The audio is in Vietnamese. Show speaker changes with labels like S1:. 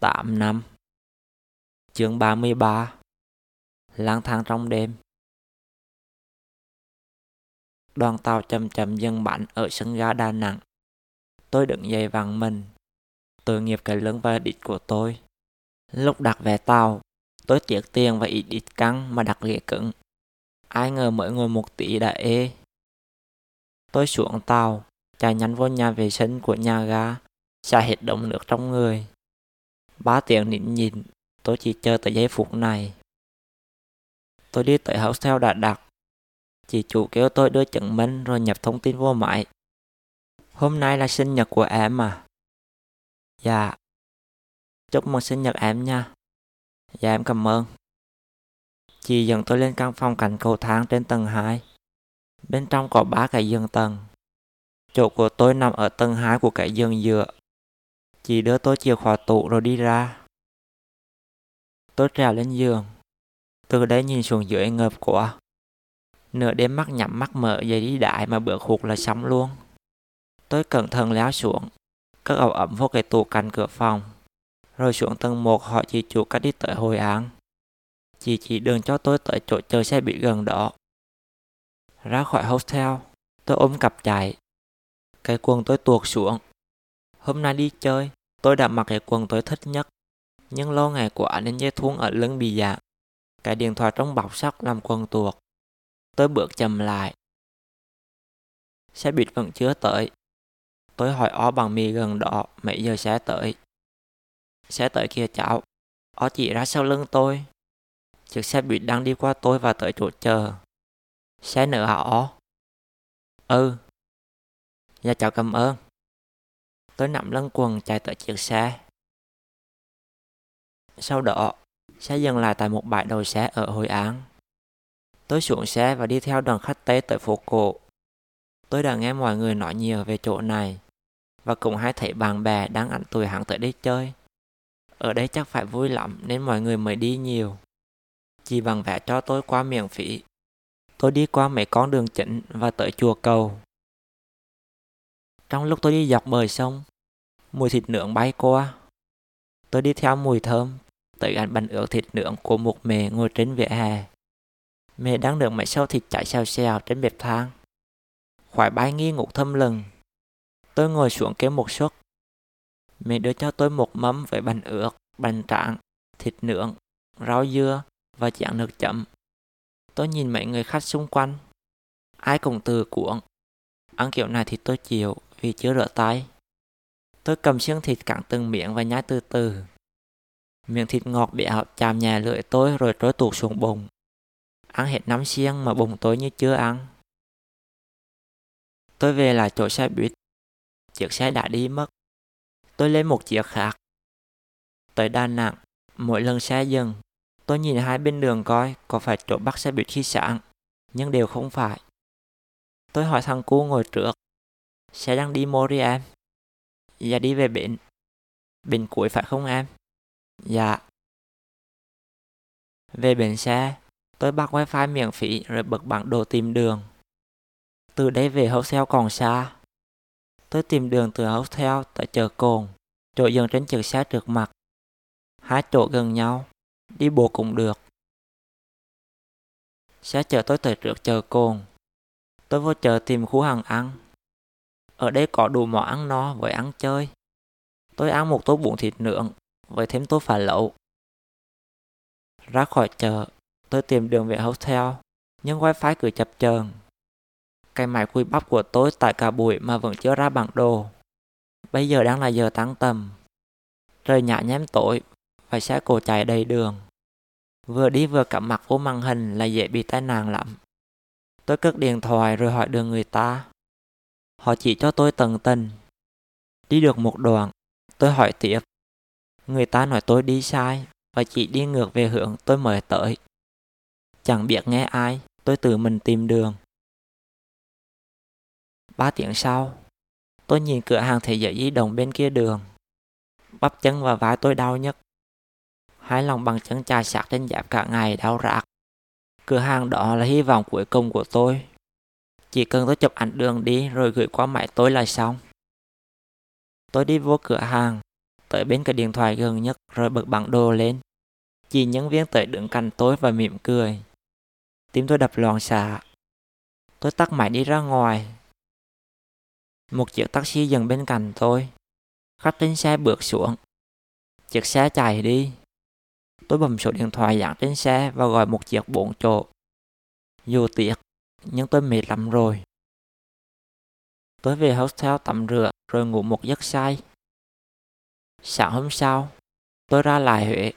S1: 8 năm Chương 33 Lang thang trong đêm Đoàn tàu chậm chậm dừng bắn ở sân ga Đà Nẵng. Tôi đứng dậy vàng mình. Tội nghiệp cái lưng và đít của tôi. Lúc đặt vé tàu, tôi tiếc tiền và ít ít căng mà đặt ghế cứng. Ai ngờ mới ngồi một tí đã ê. Tôi xuống tàu, chạy nhanh vô nhà vệ sinh của nhà ga, xả hết động nước trong người. Ba tiếng nín nhìn, tôi chỉ chờ tới giây phút này. Tôi đi tới hostel đã đặt. Chị chủ kêu tôi đưa chứng minh rồi nhập thông tin vô máy. Hôm nay là sinh nhật của em à? Dạ. Chúc mừng sinh nhật em nha. Dạ em cảm ơn. Chị dẫn tôi lên căn phòng cạnh cầu thang trên tầng 2. Bên trong có ba cái giường tầng. Chỗ của tôi nằm ở tầng 2 của cái giường dựa. Chị đưa tôi chìa khóa tủ rồi đi ra. Tôi trèo lên giường. Từ đấy nhìn xuống dưới ngợp quá. Nửa đêm mắt nhắm mắt mở dậy đi đại mà bữa hụt là xong luôn. Tôi cẩn thận léo xuống, cất ẩu ẩm vô cái tủ cạnh cửa phòng. Rồi xuống tầng 1 hỏi chị chủ cách đi tới Hội An. Chị chỉ đường cho tôi tới chỗ chờ xe bị gần đó. Ra khỏi hostel, tôi ôm cặp chạy. Cái quần tôi tuột xuống. Hôm nay đi chơi, tôi đã mặc cái quần tôi thích nhất. Nhưng lâu ngày quá nên dây thun ở lưng bị dạng. Cái điện thoại trong bọc sắt làm quần tuột. Tôi bước chậm lại. Xe buýt vẫn chưa tới. Tôi hỏi ó bằng mì gần đó, mấy giờ sẽ tới. Sẽ tới kia cháu. Ó chỉ ra sau lưng tôi. Chiếc xe buýt đang đi qua tôi và tới chỗ chờ. Xe nữa hả ó? Ừ. Dạ cháu cảm ơn. Tôi nằm lăn quần chạy tới chiếc xe. Sau đó, xe dừng lại tại một bãi đầu xe ở Hội An. Tôi xuống xe và đi theo đoàn khách Tây tới phố cổ. Tôi đã nghe mọi người nói nhiều về chỗ này và cũng hay thấy bạn bè đang ăn tuổi hắn tới đây chơi. Ở đây chắc phải vui lắm nên mọi người mới đi nhiều. Chỉ bằng vẽ cho tôi qua miễn phí. Tôi đi qua mấy con đường chính và tới chùa cầu. Trong lúc tôi đi dọc bờ sông, mùi thịt nướng bay qua. Tôi đi theo mùi thơm tới gần bàn ướt thịt nướng của một mẹ ngồi trên vỉa hè. Mẹ đang được mấy sâu thịt chạy xèo xèo trên bếp thang Khoải bay nghi ngục thâm lừng. Tôi ngồi xuống kêu một suất. Mẹ đưa cho tôi một mâm với bánh ướt, bánh trạng thịt nướng, rau dưa và chén nước chậm Tôi nhìn mấy người khách xung quanh. Ai cũng từ cuộn. Ăn kiểu này thì tôi chịu vì chưa rửa tay. Tôi cầm xương thịt cắn từng miệng và nhai từ từ. Miệng thịt ngọt bị béo chạm nhà lưỡi tôi rồi trôi tuột xuống bụng. Ăn hết nắm xiên mà bụng tôi như chưa ăn. Tôi về lại chỗ xe buýt. Chiếc xe đã đi mất. Tôi lên một chiếc khác. Tới Đà Nẵng, mỗi lần xe dừng, tôi nhìn hai bên đường coi có phải chỗ bắt xe buýt khi sáng, nhưng đều không phải. Tôi hỏi thằng cu ngồi trước, xe đang đi mô đi em? À? Dạ đi về bến. Bến cuối phải không em? Dạ. Về bến xe, tôi bắt wifi miễn phí rồi bật bản đồ tìm đường. Từ đây về hotel còn xa. Tôi tìm đường từ hotel tại chợ Cồn, chỗ dừng trên chiếc xe trước mặt. Hai chỗ gần nhau, đi bộ cũng được. Xe chở tôi tới trước chợ Cồn. Tôi vô chợ tìm khu hàng ăn. Ở đây có đủ món ăn no với ăn chơi. Tôi ăn một tô bún thịt nướng với thêm tô phá lẩu. Ra khỏi chợ, tôi tìm đường về hotel, nhưng wifi cứ chập chờn. Cái máy quy bắp của tôi tại cả buổi mà vẫn chưa ra bản đồ. Bây giờ đang là giờ tăng tầm. Trời nhã nhem tối và xe cổ chạy đầy đường. Vừa đi vừa cắm mặt vô màn hình là dễ bị tai nạn lắm. Tôi cất điện thoại rồi hỏi đường người ta. Họ chỉ cho tôi tầng tình. Đi được một đoạn, tôi hỏi tiếp. Người ta nói tôi đi sai và chỉ đi ngược về hướng tôi mời tới. Chẳng biết nghe ai, tôi tự mình tìm đường. Ba tiếng sau, tôi nhìn cửa hàng thế giới di động bên kia đường. Bắp chân và vai tôi đau nhất. Hai lòng bằng chân chà sạc trên dạp cả ngày đau rạc. Cửa hàng đó là hy vọng cuối cùng của tôi. Chỉ cần tôi chụp ảnh đường đi rồi gửi qua máy tôi là xong. Tôi đi vô cửa hàng, tới bên cái điện thoại gần nhất rồi bật bản đồ lên. Chị nhân viên tới đứng cạnh tôi và mỉm cười. Tim tôi đập loạn xạ. Tôi tắt máy đi ra ngoài. Một chiếc taxi dừng bên cạnh tôi. Khách trên xe bước xuống. Chiếc xe chạy đi. Tôi bấm số điện thoại dán trên xe và gọi một chiếc bốn chỗ. Dù tiếc, nhưng tôi mệt lắm rồi. Tôi về hostel tắm rửa rồi ngủ một giấc say. Sáng hôm sau, tôi ra lại Huế